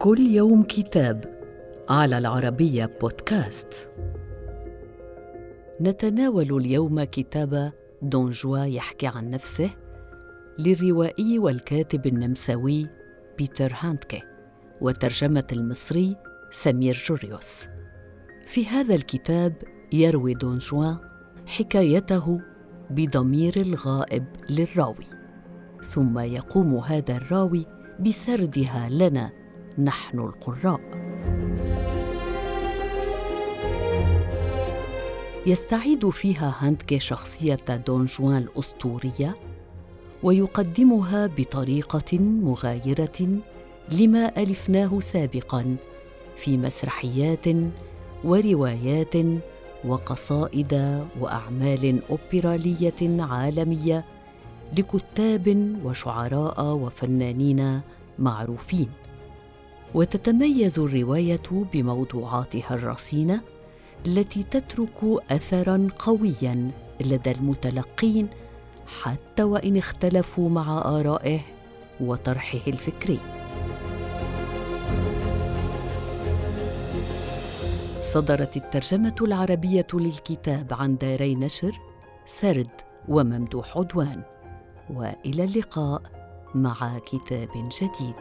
كل يوم كتاب على العربية بودكاست. نتناول اليوم كتاب دون جوان يحكي عن نفسه للروائي والكاتب النمساوي بيتر هاندكه وترجمة المصري سمير جوريوس. في هذا الكتاب يروي دون جوان حكايته بضمير الغائب للراوي ثم يقوم هذا الراوي بسردها لنا نحن القراء. يستعيد فيها هاندكي شخصية دون جوان الأسطورية ويقدمها بطريقة مغايرة لما ألفناه سابقا في مسرحيات وروايات وقصائد وأعمال اوبراليه عالمية لكتاب وشعراء وفنانين معروفين. وتتميز الرواية بموضوعاتها الرصينة التي تترك اثرا قويا لدى المتلقين حتى وإن اختلفوا مع آرائه وطرحه الفكري. صدرت الترجمة العربية للكتاب عن داري نشر سرد وممدوح عدوان وإلى اللقاء مع كتاب جديد.